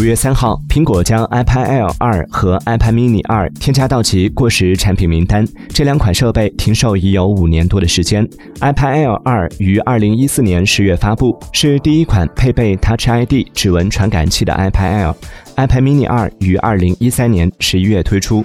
五月三号苹果将 ipad air 二和 ipad mini 二添加到其过时产品名单这两款设备停售已有五年多的时间。ipad air 二于二零一四年十月发布是第一款配备 touch id 指纹传感器的 ipad air ipad mini 二于二零一三年十一月推出。